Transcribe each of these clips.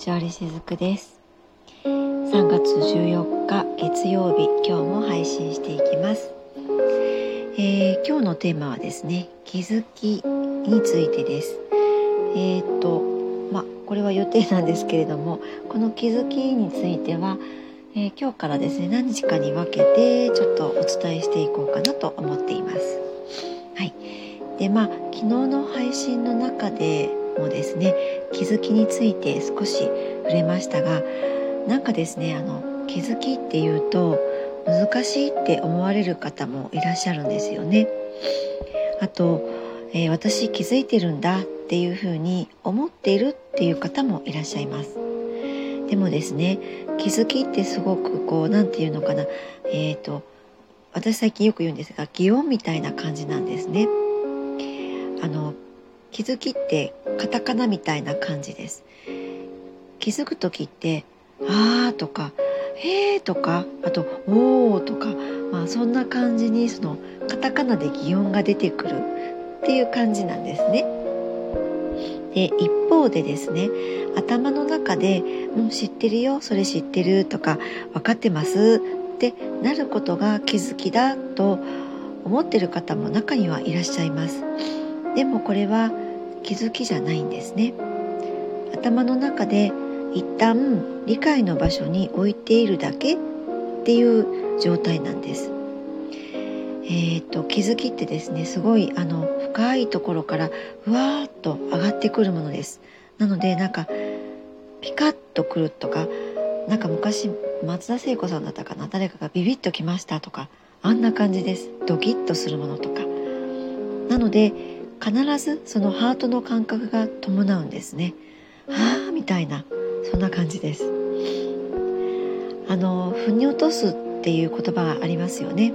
チュアリしずくです。3月14日月曜日今日も配信していきます、えー、今日のテーマはですね気づきについてです。えー、っとまこれは予定なんですけれどもこの気づきについては、えー、今日からですね何日かに分けてちょっとお伝えしていこうかなと思っています。はい。でまあ昨日の配信の中でもですね気づきについて少し触れましたがなんかですねあの気づきっていうと難しいって思われる方もいらっしゃるんですよね。あと、えー、私気づいてるんだっていうふうに思っているっていう方もいらっしゃいます。でもですね気づきってすごくこう何て言うのかなえっ、ー、と私最近よく言うんですが擬音みたいな感じなんですね。あの気づきってカタカナみたいな感じです気づく時って「あー」とか「へー」とかあと「おー」とか、まあ、そんな感じにそのカタカナで擬音が出てくるっていう感じなんですね。で一方でですね頭の中で「うん知ってるよそれ知ってる」とか「分かってます」ってなることが気づきだと思ってる方も中にはいらっしゃいます。でもこれは気づきじゃないんですね。頭の中で一旦理解の場所に置いているだけっていう状態なんです。えーと、気づきってですねすごいあの深いところからふわーっと上がってくるものです。なのでなんかピカッとくるとかなんか昔松田聖子さんだったかな誰かがビビッときましたとかあんな感じです。ドキッとするものとか。なので必ずそのハートの感覚が伴うんですね。はあみたいなそんな感じです。あの腑に落とすっていう言葉がありますよね。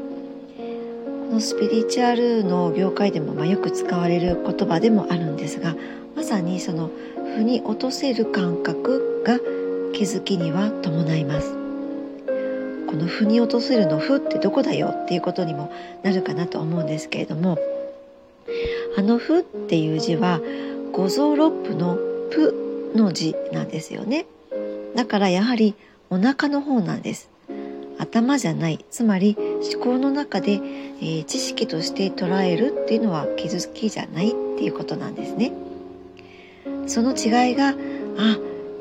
このスピリチュアルの業界でもまあよく使われる言葉でもあるんですがまさにその腑に落とせる感覚が気づきには伴います。この腑に落とせるの「腑」ってどこだよっていうことにもなるかなと思うんですけれどもあの「ふ」っていう字は五臓六腑の「ぷ」の字なんですよね。だからやはりお腹の方なんです。頭じゃない。つまり思考の中で、えー、知識として捉えるっていうのは気づきじゃないっていうことなんですね。その違いがあ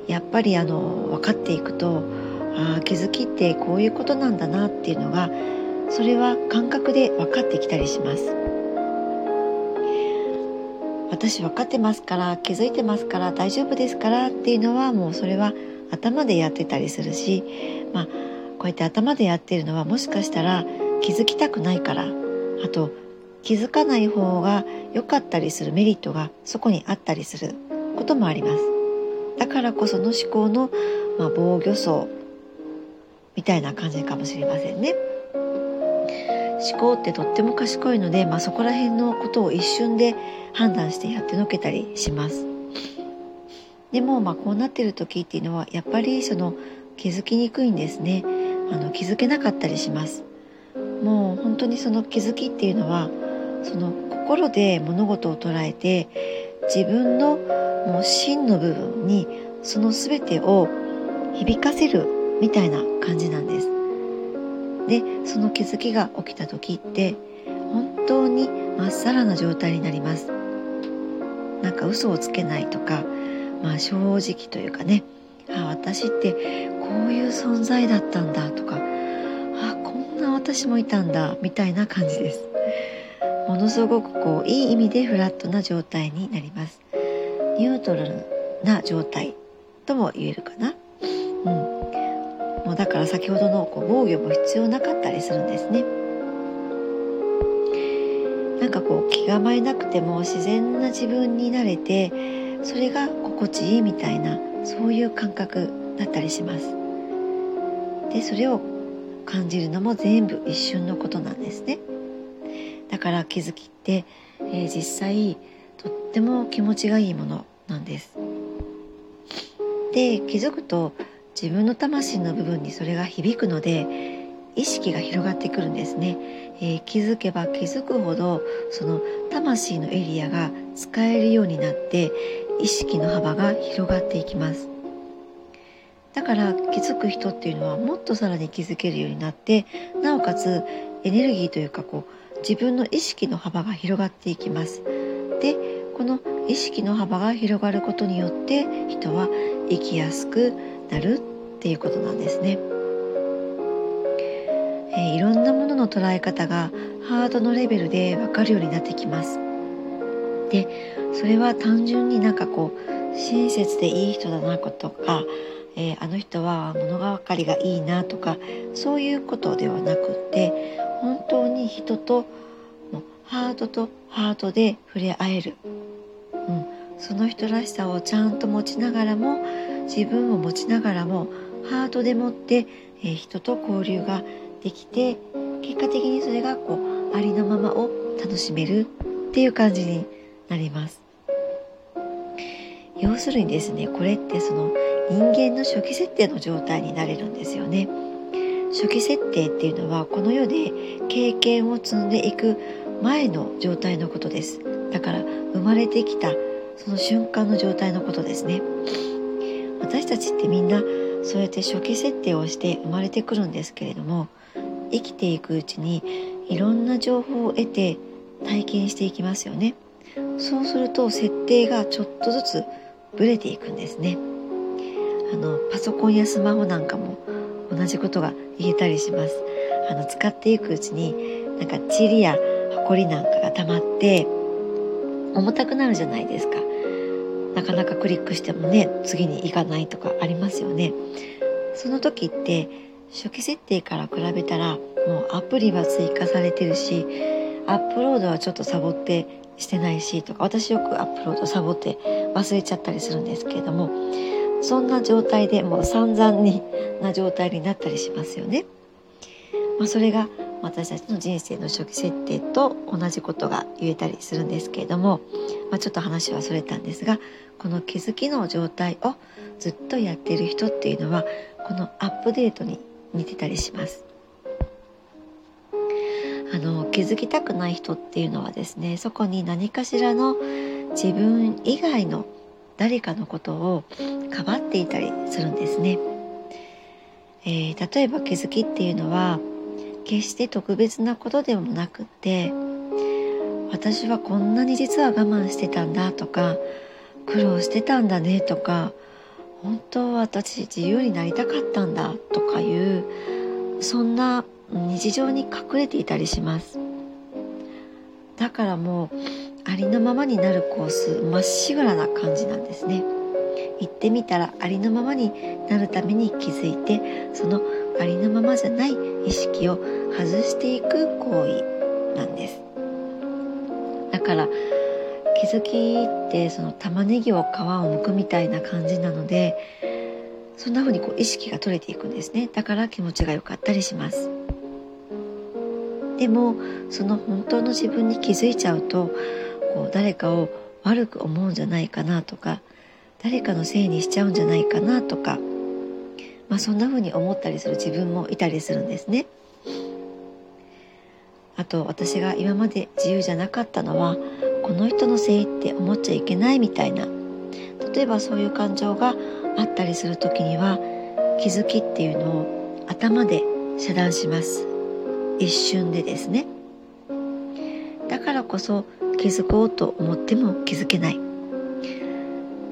やっぱりあの分かっていくとあ気づきってこういうことなんだなっていうのがそれは感覚で分かってきたりします。私分かってますから気づいてますから大丈夫ですからっていうのはもうそれは頭でやってたりするしまあこうやって頭でやってるのはもしかしたら気づきたくないからあと気づかない方が良かったりするメリットがそこにあったりすることもありますだからこその思考の、まあ、防御層みたいな感じかもしれませんね。思考ってとっても賢いので、まあ、そこら辺のことを一瞬で判断してやってのけたりします。でも、まあ、こうなってる時っていうのはやっぱりその気づきにくいんですね。あの気づけなかったりします。もう本当にその気づきっていうのはその心で物事を捉えて自分のもう真の部分にその全てを響かせるみたいな感じなんです。でその気づきが起きた時って本当にまっさらな状態になります。なんか嘘をつけないとか、まあ、正直というかね。あ私ってこういう存在だったんだとか。あこんな私もいたんだみたいな感じです。ものすごくこういい意味でフラットな状態になります。ニュートラルな状態とも言えるかな。うん。だから先ほどのこう防御も必要なかったりするんですね。なんかこう気構えなくても自然な自分になれてそれが心地いいみたいなそういう感覚だったりします。でそれを感じるのも全部一瞬のことなんですね。だから気づきって、えー、実際とっても気持ちがいいものなんです。で気づくと自分の魂の部分にそれが響くので意識が広がってくるんですね、えー、気づけば気づくほどその魂のエリアが使えるようになって意識の幅が広がっていきますだから気づく人っていうのはもっとさらに気づけるようになってなおかつエネルギーというかこう自分の意識の幅が広がっていきます。でこの意識の幅が広がることによって人は生きやすくなるっていうことなんですね。えー、いろんなものの捉え方がハートのレベルで分かるようになってきます。でそれは単純になんかこう親切でいい人だなとか、えー、あの人は物分かりがいいなとかそういうことではなくって本当に人とハートとハートで触れ合える、うん、その人らしさをちゃんと持ちながらも自分を持ちながらもハートでもって、えー、人と交流ができて結果的にそれがこうありのままを楽しめるっていう感じになります。要するにですねこれってその人間の初期設定の状態になれるんですよね。初期設定っていうのはこの世で経験を積んでいく前の状態のことです。だから生まれてきたその瞬間の状態のことですね。私たちってみんなそうやって初期設定をして生まれてくるんですけれども生きていくうちにいろんな情報を得て体験していきますよね。そうすると設定がちょっとずつブレていくんですね。あのパソコンやスマホなんかも同じことが言えたりします。あの使っていくうちになんか塵や埃なんかが溜まって重たくなるじゃないですか。なかなかクリックしてもね次に行かないとかありますよねその時って初期設定から比べたらもうアプリは追加されてるしアップロードはちょっとサボってしてないしとか私よくアップロードサボって忘れちゃったりするんですけれどもそんな状態でもう散々にな状態になったりしますよね。まあ、それが私たちの人生の初期設定と同じことが言えたりするんですけれども、まあ、ちょっと話はそれたんですがこの気づきの状態をずっとやっている人っていうのはこのアップデートに似てたりします。あの気づきたくない人っていうのはですねそこに何かしらの自分以外の誰かのことをかばっていたりするんですね、えー、例えば気づきっていうのは決して特別なことでもなくって私はこんなに実は我慢してたんだとか苦労してたんだねとか本当は私自由になりたかったんだとかいうそんな日常に隠れていたりします。だからもうありのままになるコースまっしぐらな感じなんですね。行ってみたらありのままになるために気づいてそのありのままじゃない意識を外していく行為なんです。だから気づきってその玉ねぎを皮を剥くみたいな感じなのでそんな風にこう意識が取れていくんですね。だから気持ちが良かったりします。でもその本当の自分に気づいちゃうとこう誰かを悪く思うんじゃないかなとか誰かのせいにしちゃうんじゃないかなとかまあ、そんな風に思ったりする自分もいたりするんですね。あと私が今まで自由じゃなかったのはこの人のせいって思っちゃいけないみたいな。例えばそういう感情があったりする時には気づきっていうのを頭で遮断します。一瞬でですね。だからこそ気づこうと思っても気づけない。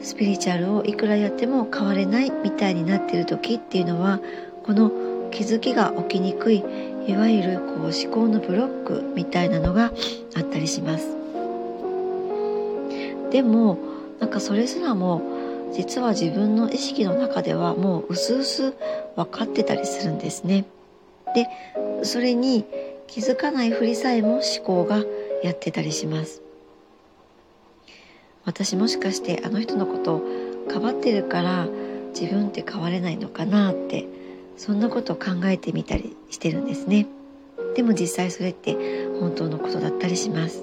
スピリチュアルをいくらやっても変われないみたいになっている時っていうのはこの気づきが起きにくいいわゆるこう思考のブロックみたいなのがあったりします。でもなんかそれすらも実は自分の意識の中ではもう薄々分かってたりするんですね。でそれに気づかないふりさえも思考がやってたりします。私もしかしてあの人のことをかばってるから自分って変われないのかなってそんなことを考えてみたりしてるんですねでも実際それって本当のことだったりします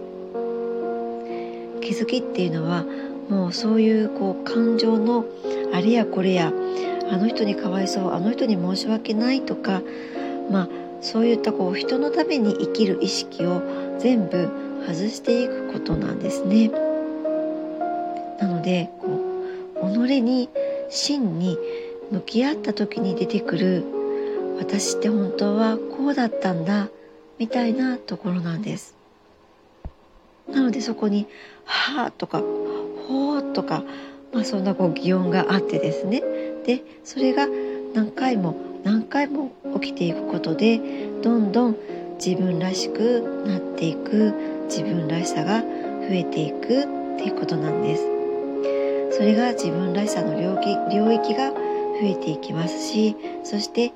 気づきっていうのはもうそういうこう感情のあれやこれやあの人にかわいそうあの人に申し訳ないとかまあそういったこう人のために生きる意識を全部外していくことなんですね。でこう己に真に向き合った時に出てくる私って本当はこうだったんだみたいなところなんです。なのでそこに「はあ」とか「ほう」とか、まあ、そんなこう擬音があってですね。でそれが何回も何回も起きていくことでどんどん自分らしくなっていく自分らしさが増えていくっていうことなんです。それが自分らしさの領域領域が増えていきますしそして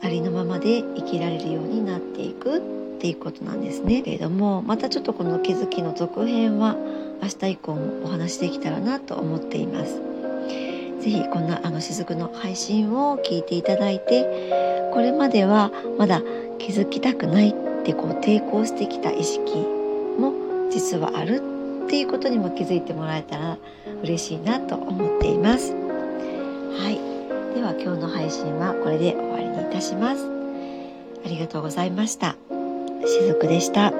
ありのままで生きられるようになっていくっていうことなんですね。けれどもまたちょっとこの気づきの続編は明日以降もお話できたらなと思っています。是非こんなあの雫の配信を聞いていただいてこれまではまだ気づきたくないってこう抵抗してきた意識も実はあるっていうことにも気づいてもらえたら嬉しいなと思っています。はい。では今日の配信はこれで終わりにいたします。ありがとうございました。しずくでした。